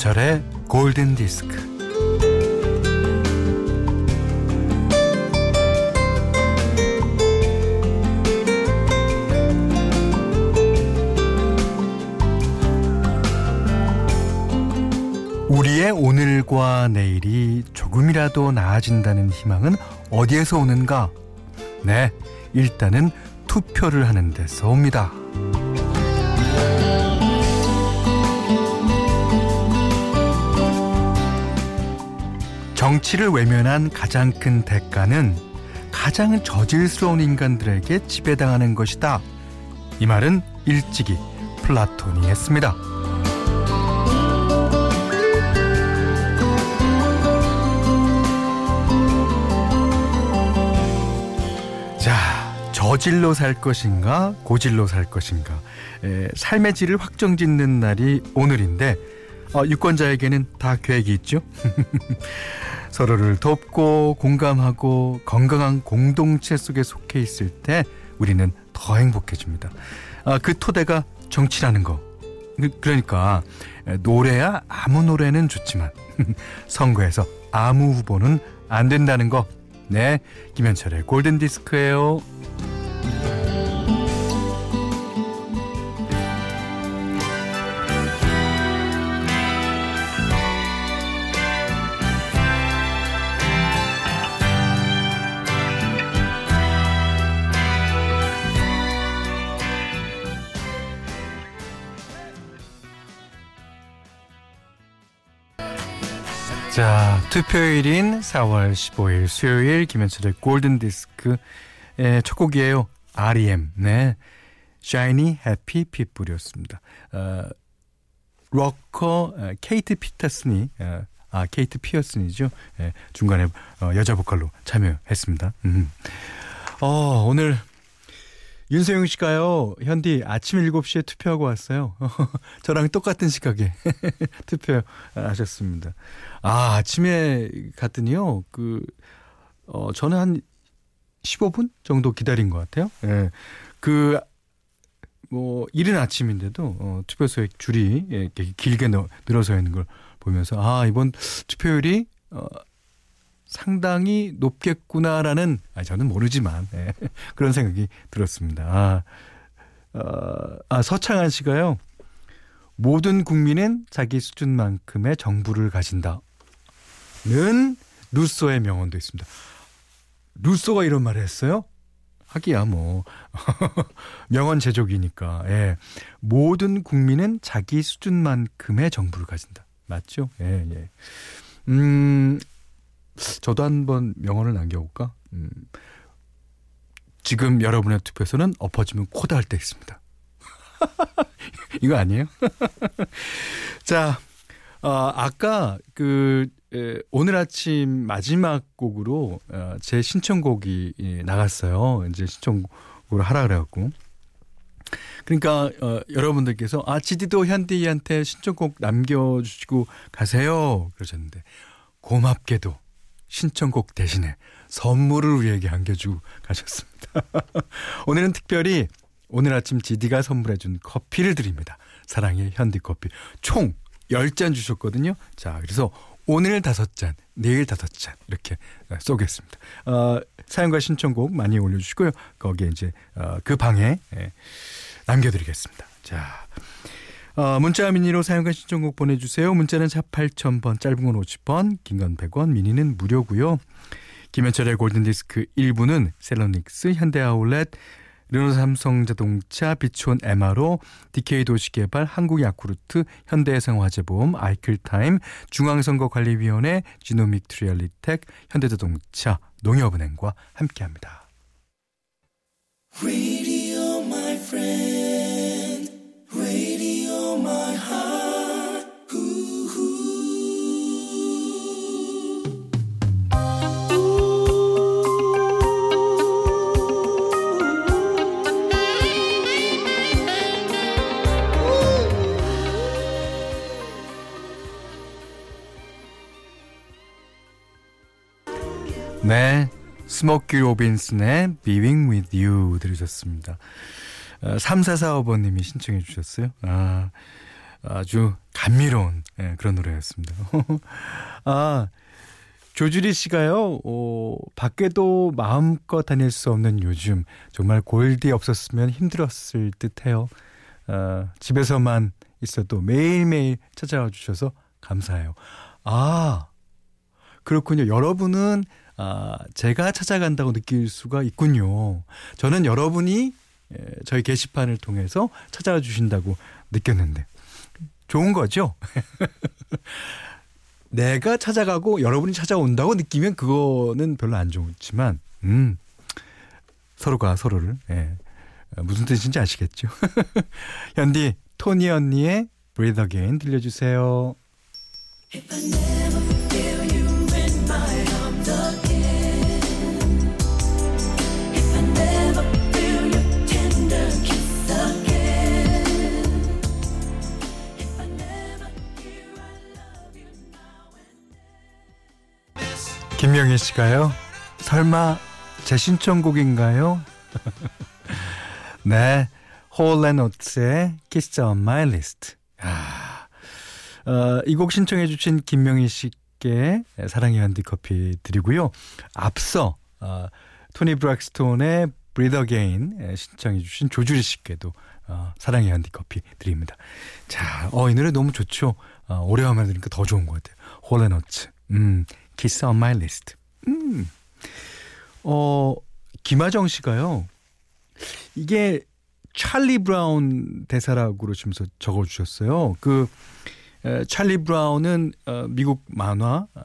김현철의 골든 디스크. 우리의 오늘과 내일이 조금이라도 나아진다는 희망은 어디에서 오는가? 네, 일단은 투표를 하는 데서 옵니다. 정치를 외면한 가장 큰 대가는 가장 저질스러운 인간들에게 지배당하는 것이다. 이 말은 일찍이 플라톤이 했습니다. 자, 저질로 살 것인가, 고질로 살 것인가. 에, 삶의 질을 확정짓는 날이 오늘인데, 어, 유권자에게는 다 계획이 있죠. 서로를 돕고 공감하고 건강한 공동체 속에 속해 있을 때 우리는 더 행복해집니다. 아, 그 토대가 정치라는 거. 그, 그러니까 노래야 아무 노래는 좋지만 선거에서 아무 후보는 안 된다는 거. 네, 김현철의 골든 디스크예요. 자, 투표일인 4월 15일 수요일 김현철의 골든 디스크 첫 곡이에요. R.E.M. 네. Shiny Happy People이었습니다. 어, 로커 어, 케이트 피터슨이 어, 아 케이트 피어슨이죠. 예, 중간에 어, 여자 보컬로 참여했습니다. 음. 어, 오늘 윤소영 씨가요, 현디 아침 7시에 투표하고 왔어요. 저랑 똑같은 시각에 투표하셨습니다. 아, 아침에 갔더니요, 그, 어, 저는 한 15분 정도 기다린 것 같아요. 예. 그, 뭐, 이른 아침인데도, 어, 투표소에 줄이 예, 길게 늘어서 있는 걸 보면서, 아, 이번 투표율이, 어, 상당히 높겠구나라는 아 저는 모르지만 네, 그런 생각이 들었습니다. 아, 어, 아 서창한 씨가요. 모든 국민은 자기 수준만큼의 정부를 가진다 는 루소의 명언도 있습니다. 루소가 이런 말을 했어요? 하기야 뭐 명언 제조기니까 예. 모든 국민은 자기 수준만큼의 정부를 가진다. 맞죠? 예, 예. 음, 저도 한번 명언을 남겨볼까? 음, 지금 여러분의 투표에서는 엎어지면 코다 할 때 있습니다. 이거 아니에요? 자, 어, 아까 그 에, 오늘 아침 마지막 곡으로 어, 제 신청곡이 예, 나갔어요. 이제 신청곡을 하라 그래갖고. 그러니까 어, 여러분들께서 아 지디도 현디한테 신청곡 남겨주시고 가세요 그러셨는데 고맙게도 신청곡 대신에 선물을 우리에게 안겨주고 가셨습니다. 오늘은 특별히 오늘 아침 지디가 선물해준 커피를 드립니다. 사랑의 현디커피 총 10잔 주셨거든요. 자, 그래서 오늘 다섯 잔, 내일 다섯 잔 이렇게 쏘겠습니다. 어, 사연과 신청곡 많이 올려주시고요. 거기에 이제 어, 그 방에 예, 남겨드리겠습니다. 자, 어, 문자 미니로 사용과 신청곡 보내주세요. 문자는 샵 8000번, 짧은 건 50번, 긴건 100원, 미니는 무료고요. 김현철의 골든디스크 1부는 셀러닉스, 현대아울렛, 르노 삼성자동차, 비촌 MRO, DK 도시개발, 한국야쿠르트, 현대해상화재보험, 아이클타임, 중앙선거관리위원회, 지노믹 트리얼리텍, 현대자동차, 농협은행과 함께합니다. 네. 스모키 로빈슨의 Being With You 들으셨습니다. 어, 3445번님이 신청해 주셨어요. 아, 아주 감미로운 예, 그런 노래였습니다. 아 조주리 씨가요, 어, 밖에도 마음껏 다닐 수 없는 요즘 정말 골디 없었으면 힘들었을 듯 해요. 어, 집에서만 있어도 매일매일 찾아와 주셔서 감사해요. 아 그렇군요. 여러분은 아, 제가 찾아간다고 느낄 수가 있군요. 저는 여러분이 저희 게시판을 통해서 찾아와 주신다고 느꼈는데 좋은 거죠. 내가 찾아가고 여러분이 찾아온다고 느끼면 그거는 별로 안 좋지만 음 서로가 서로를 예, 무슨 뜻인지 아시겠죠. 현디 토니 언니의 Breathe Again 들려주세요. 김명희 씨가요. 설마 제 신청곡인가요? 네. 홀앤오츠의 Kiss on My List. 아, 어, 이 곡 신청해 주신 김명희 씨께 사랑의 한디커피 드리고요. 앞서 어, 토니 브락스톤의 Breathe Again 신청해 주신 조주리 씨께도 어, 사랑의 한디커피 드립니다. 자, 어, 이 노래 너무 좋죠. 어, 오래간만에 들으니까 더 좋은 것 같아요. 홀앤오츠. 음, Kiss on My List. 음. 어, 김하정 씨가요. 이게 찰리 브라운 대사라고 그러시면서 적어 주셨어요. 그 에, 찰리 브라운은 어, 미국 만화 어,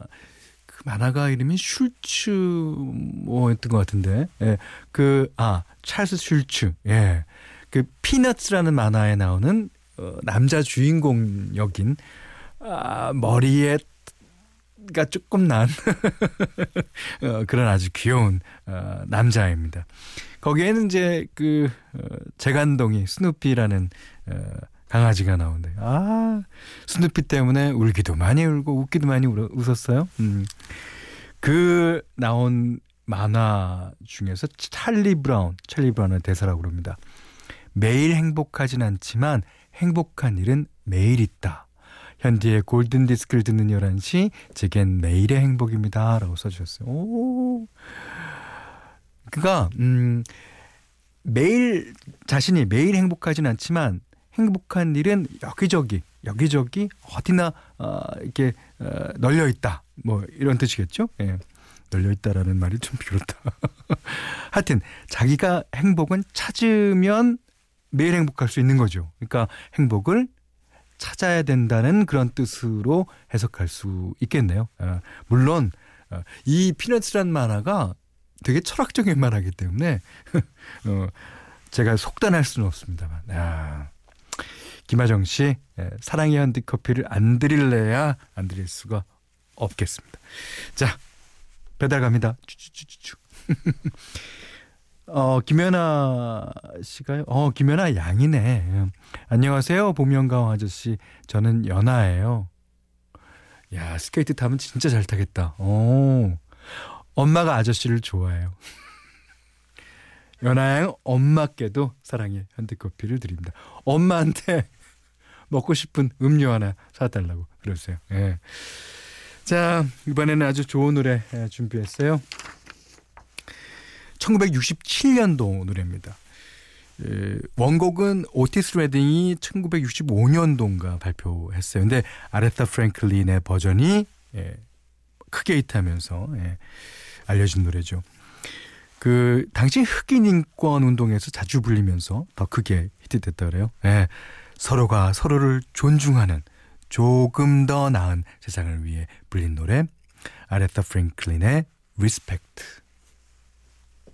그 만화가 이름이 슐츠 뭐였던 것 같은데. 예. 그아 찰스 슐츠. 예. 그 피너츠라는 만화에 나오는 어, 남자 주인공 역인 아, 머리에 가 조금 난 어, 그런 아주 귀여운 어, 남자입니다. 거기에는 이제 그 어, 재간동이 스누피라는 어, 강아지가 나오는데 아 스누피 때문에 울기도 많이 울고 웃기도 많이 울, 웃었어요. 음. 그 나온 만화 중에서 찰리 브라운, 찰리 브라운의 대사라고 그럽니다. 매일 행복하진 않지만 행복한 일은 매일 있다. 현디의 골든 디스크를 듣는 11시 제겐 매일의 행복입니다. 라고 써 주셨어요. 오. 그니까, 음, 매일, 자신이 매일 행복하진 않지만 행복한 일은 여기저기, 여기저기 어디나, 어, 이렇게, 어, 널려 있다. 뭐, 이런 뜻이겠죠? 예. 널려 있다라는 말이 좀 비롯다. 하여튼, 자기가 행복은 찾으면 매일 행복할 수 있는 거죠. 그러니까 행복을 찾아야 된다는 그런 뜻으로 해석할 수 있겠네요. 어, 물론 어, 이 피너츠란 만화가 되게 철학적인 만화이기 때문에 어, 제가 속단할 수는 없습니다만. 아, 김하정 씨 예, 사랑의 한디커피를 안 드릴래야 안 드릴 수가 없겠습니다. 자 배달 갑니다. 쭈쭈쭈쭈. 어, 김연아 씨가요? 어, 김연아 양이네. 안녕하세요, 보명강 아저씨. 저는 연아예요. 야, 스케이트 타면 진짜 잘 타겠다. 어, 엄마가 아저씨를 좋아해요. 연아 양 엄마께도 사랑의 현대커피를 드립니다. 엄마한테 먹고 싶은 음료 하나 사달라고 그러세요. 예. 자, 이번에는 아주 좋은 노래 준비했어요. 1967년도 노래입니다. 에, 원곡은 오티스 레딩이 1965년도인가 발표했어요. 근데 아레타 프랭클린의 버전이 예, 크게 히트하면서 예, 알려진 노래죠. 그 당시 흑인 인권 운동에서 자주 불리면서 더 크게 히트됐다 그래요. 예, 서로가 서로를 존중하는 조금 더 나은 세상을 위해 불린 노래 아레타 프랭클린의 Respect.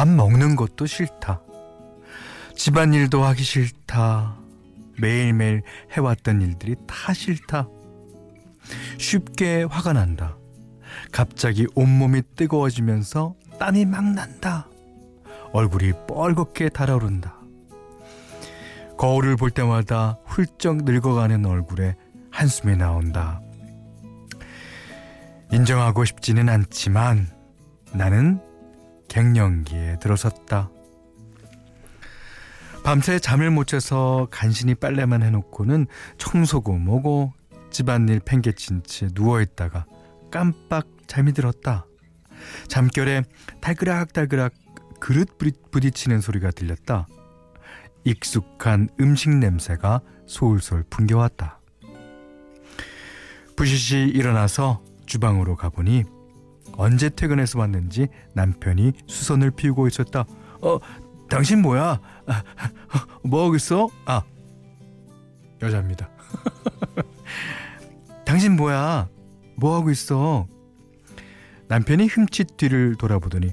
밥 먹는 것도 싫다. 집안일도 하기 싫다. 매일매일 해왔던 일들이 다 싫다. 쉽게 화가 난다. 갑자기 온몸이 뜨거워지면서 땀이 막 난다. 얼굴이 뻘겋게 달아오른다. 거울을 볼 때마다 훌쩍 늙어가는 얼굴에 한숨이 나온다. 인정하고 싶지는 않지만 나는 갱년기에 들어섰다. 밤새 잠을 못 자서 간신히 빨래만 해놓고는 청소고 뭐고 집안일 팽개친 채 누워있다가 깜빡 잠이 들었다. 잠결에 달그락달그락 그릇 부딪히는 소리가 들렸다. 익숙한 음식 냄새가 솔솔 풍겨왔다. 부시시 일어나서 주방으로 가보니 언제 퇴근해서 왔는지 남편이 수선을 피우고 있었다. 어, 당신 뭐야? 아, 뭐 하고 있어? 아, 여자입니다. 당신 뭐야? 뭐 하고 있어? 남편이 흠칫 뒤를 돌아보더니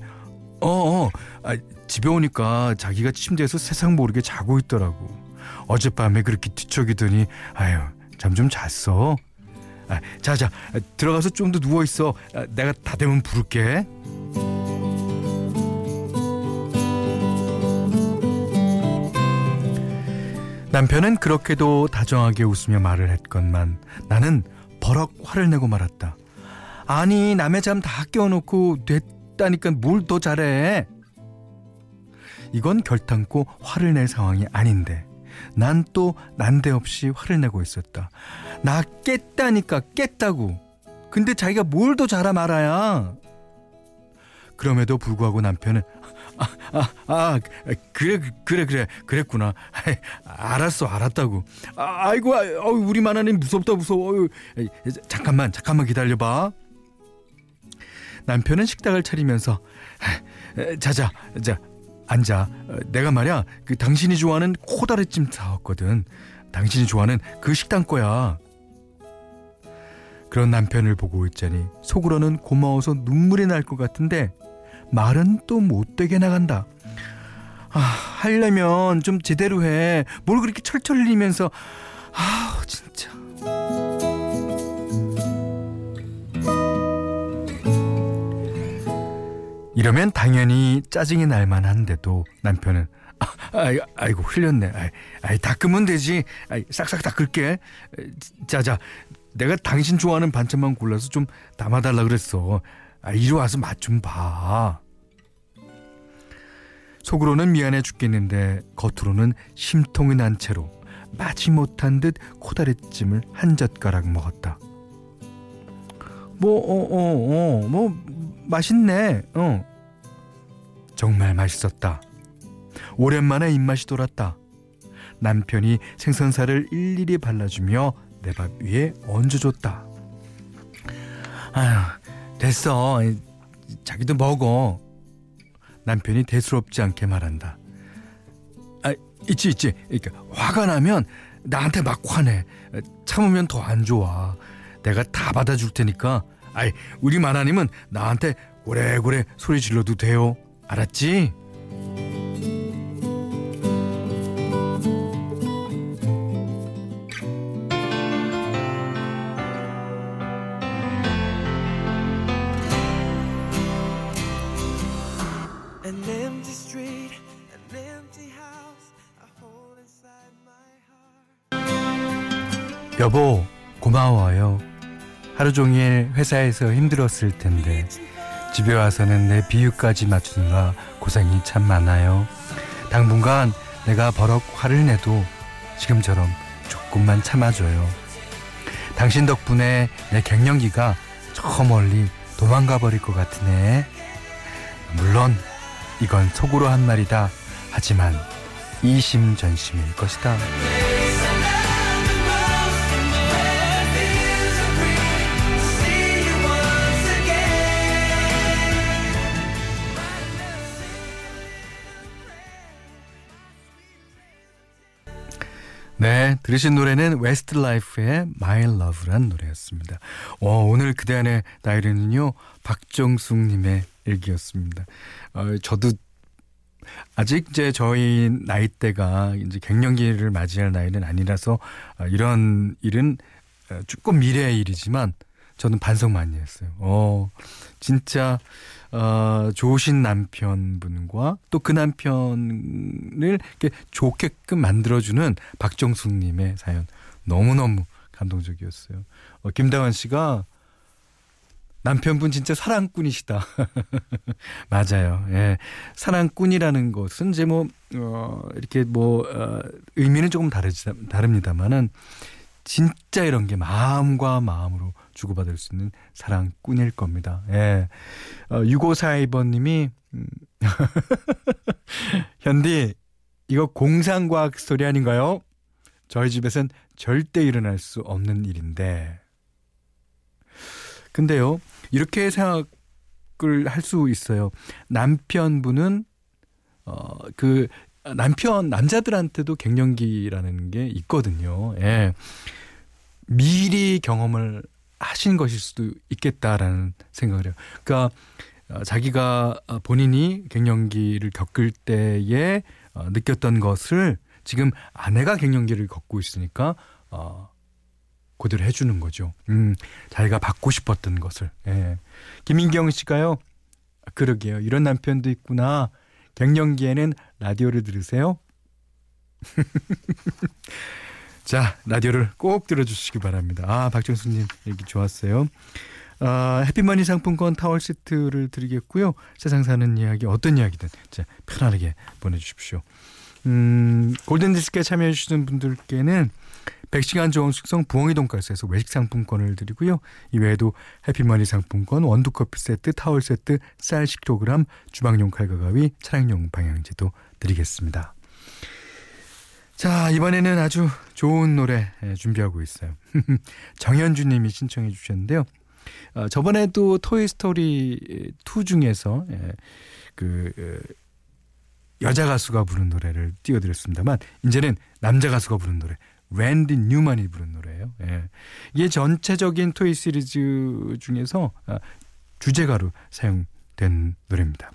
어, 어 아, 집에 오니까 자기가 침대에서 세상 모르게 자고 있더라고. 어젯밤에 그렇게 뒤척이더니 아유 잠 좀 잤어. 아, 자자 들어가서 좀 더 누워 있어. 아, 내가 다 되면 부를게. 남편은 그렇게도 다정하게 웃으며 말을 했건만 나는 버럭 화를 내고 말았다. 아니 남의 잠 다 깨워놓고 됐다니까 뭘 더 잘해. 이건 결탄코 화를 낼 상황이 아닌데 난 또 난데없이 화를 내고 있었다. 나 깼다니까 깼다고. 근데 자기가 뭘 더 잘하 말아야. 그럼에도 불구하고 남편은 아, 아, 아, 그래, 그래, 그래, 그랬구나. 알았어, 알았다고. 아, 아이고, 어, 우리 마나님 무섭다, 무서워. 잠깐만, 잠깐만 기다려봐. 남편은 식탁을 차리면서 자자, 자, 앉아. 내가 말이야, 그 당신이 좋아하는 코다리찜 사왔거든. 당신이 좋아하는 그 식당 거야. 그런 남편을 보고 있자니 속으로는 고마워서 눈물이 날 것 같은데 말은 또 못되게 나간다. 아, 하려면 좀 제대로 해. 뭘 그렇게 철철 흘리면서 아, 진짜. 이러면 당연히 짜증이 날 만한데도 남편은 아, 아이, 아이고 흘렸네. 아이, 아이 닦으면 되지. 아이, 싹싹 닦을게. 자자, 내가 당신 좋아하는 반찬만 골라서 좀 담아달라 그랬어. 아, 이리 와서 맛 좀 봐. 속으로는 미안해 죽겠는데 겉으로는 심통이 난 채로 마지 못한 듯 코다리찜을 한 젓가락 먹었다. 뭐, 어, 어, 어, 뭐, 맛있네, 어. 정말 맛있었다. 오랜만에 입맛이 돌았다. 남편이 생선살을 일일이 발라주며 내 밥 위에 얹어줬다. 아휴, 됐어. 자기도 먹어. 남편이 대수롭지 않게 말한다. 아, 있지, 있지. 그러니까 화가 나면 나한테 막 화내. 참으면 더 안 좋아. 내가 다 받아줄 테니까. 아이, 우리 마나님은 나한테 고래고래 소리 질러도 돼요. 알았지? 여보, 고마워요. 하루 종일 회사에서 힘들었을 텐데 집에 와서는 내 비유까지 맞추느라 고생이 참 많아요. 당분간 내가 버럭 화를 내도 지금처럼 조금만 참아줘요. 당신 덕분에 내 갱년기가 저 멀리 도망가 버릴 것 같으네. 물론 이건 속으로 한 말이다. 하지만 이심전심일 것이다. 네, 들으신 노래는 웨스트라이프의 My Love란 노래였습니다. 어, 오늘 그대 안의 나이르는요, 박정숙님의 얘기였습니다. 어, 저도 아직 이제 저희 나이대가 이제 갱년기를 맞이할 나이는 아니라서 어, 이런 일은 어, 조금 미래의 일이지만 저는 반성 많이 했어요. 어, 진짜 어, 좋으신 남편분과 또 그 남편을 이렇게 좋게끔 만들어주는 박정숙님의 사연 너무너무 감동적이었어요. 어, 김다원 씨가 남편분 진짜 사랑꾼이시다. 맞아요. 예. 사랑꾼이라는 것은 이제 뭐, 어, 이렇게 뭐, 어, 의미는 조금 다르지, 다릅니다만은 진짜 이런 게 마음과 마음으로 주고받을 수 있는 사랑꾼일 겁니다. 예. 어, 6542번님이, 음, 현디, 이거 공상과학 스토리 아닌가요? 저희 집에선 절대 일어날 수 없는 일인데. 근데요, 이렇게 생각을 할 수 있어요. 남편분은, 어, 그, 남편, 남자들한테도 갱년기라는 게 있거든요. 예. 미리 경험을 하신 것일 수도 있겠다라는 생각을 해요. 그러니까 어, 자기가 어, 본인이 갱년기를 겪을 때에 어, 느꼈던 것을 지금 아내가 갱년기를 겪고 있으니까 어 그대로 해주는 거죠. 음, 자기가 받고 싶었던 것을. 예. 김인경 씨가요. 그러게요. 이런 남편도 있구나. 갱년기에는 라디오를 들으세요. 자, 라디오를 꼭 들어주시기 바랍니다. 아, 박정수님 얘기 좋았어요. 아, 해피머니 상품권 타월 세트를 드리겠고요. 세상 사는 이야기 어떤 이야기든 자, 편안하게 보내주십시오. 음, 골든디스크에 참여해주시는 분들께는 100시간 좋은 숙성 부엉이 돈가스에서 외식 상품권을 드리고요. 이외에도 해피머니 상품권, 원두커피 세트, 타월 세트, 쌀 10kg, 주방용 칼과 가위, 차량용 방향제도 드리겠습니다. 자, 이번에는 아주 좋은 노래 예, 준비하고 있어요. 정현주 님이 신청해 주셨는데요. 어, 저번에도 토이스토리 2 중에서 예, 그 어, 여자 가수가 부른 노래를 띄워드렸습니다만 이제는 남자 가수가 부른 노래 랜디 뉴만이 부른 노래예요. 예. 이게 전체적인 토이 시리즈 중에서 아, 주제가로 사용된 노래입니다.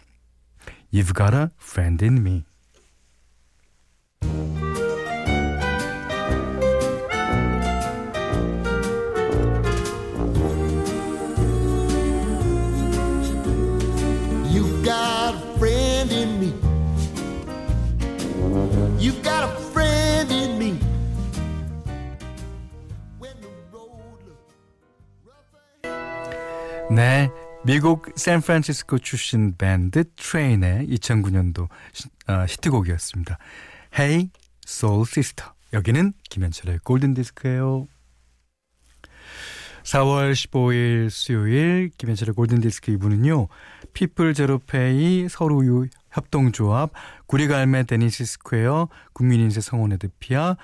You've got a friend in me. 네, 미국 샌프란시스코 출신 밴드 트레인의 2009년도 어, 히트곡이었습니다. Hey Soul Sister. 여기는 김현철의 골든 디스크예요. 4월 15일 수요일 김현철의 골든 디스크 2부는요. 피플 제로페이 서울우유 협동조합 구리갈매 데니시 스퀘어 국민인세 성원 에드피아 아,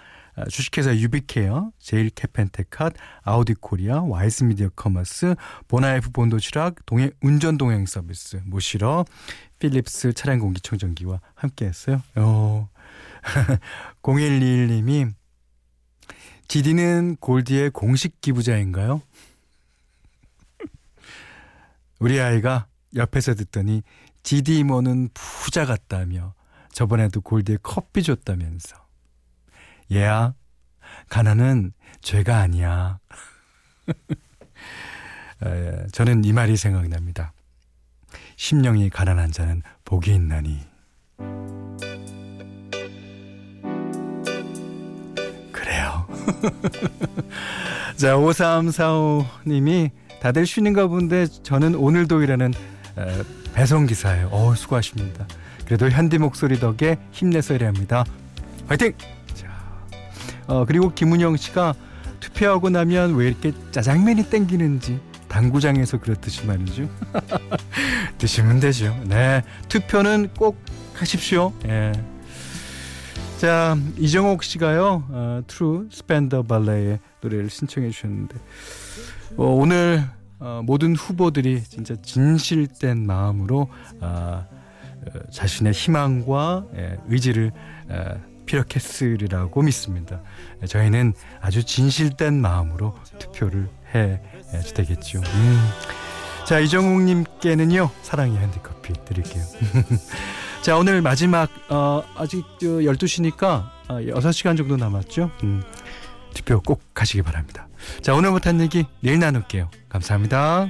주식회사 유비케어, 제일 캐펜테캇, 아우디 코리아, 와이스 미디어 커머스, 보나이프 본도 칠학, 동행 운전 동행 서비스, 모시러, 필립스 차량 공기청정기와 함께 했어요. 어. 0121님이 GD는 골디의 공식 기부자인가요? 우리 아이가 옆에서 듣더니 GD 이모는 부자 같다며 저번에도 골디에 커피 줬다면서 얘야, 가난은 죄가 아니야. 에, 저는 이 말이 생각납니다. 심령이 가난한 자는 복이 있나니. 그래요. 자, 5345님이 다들 쉬는가 본데 저는 오늘도 일하는 에, 배송기사예요. 어 수고하십니다. 그래도 현디 목소리 덕에 힘내서 일합니다. 화이팅! 어, 그리고 김은영 씨가 투표하고 나면 왜 이렇게 짜장면이 땡기는지 당구장에서 그렇듯이 말이죠. 드시면 되죠. 네. 투표는 꼭 하십시오. 예. 자, 이정옥 씨가요, 어, True Spender Ballet의 노래를 신청해 주셨는데, 어, 오늘 어, 모든 후보들이 진짜 진실된 마음으로 어, 자신의 희망과 예, 의지를 어, 피력했으리라고 믿습니다. 저희는 아주 진실된 마음으로 투표를 해 되겠죠. 음. 자, 이정욱님께는요, 사랑의 핸디커피 드릴게요. 자, 오늘 마지막, 어, 아직 12시니까 어, 6시간 정도 남았죠? 음, 투표 꼭 가시기 바랍니다. 자, 오늘 못한 얘기 내일 나눌게요. 감사합니다.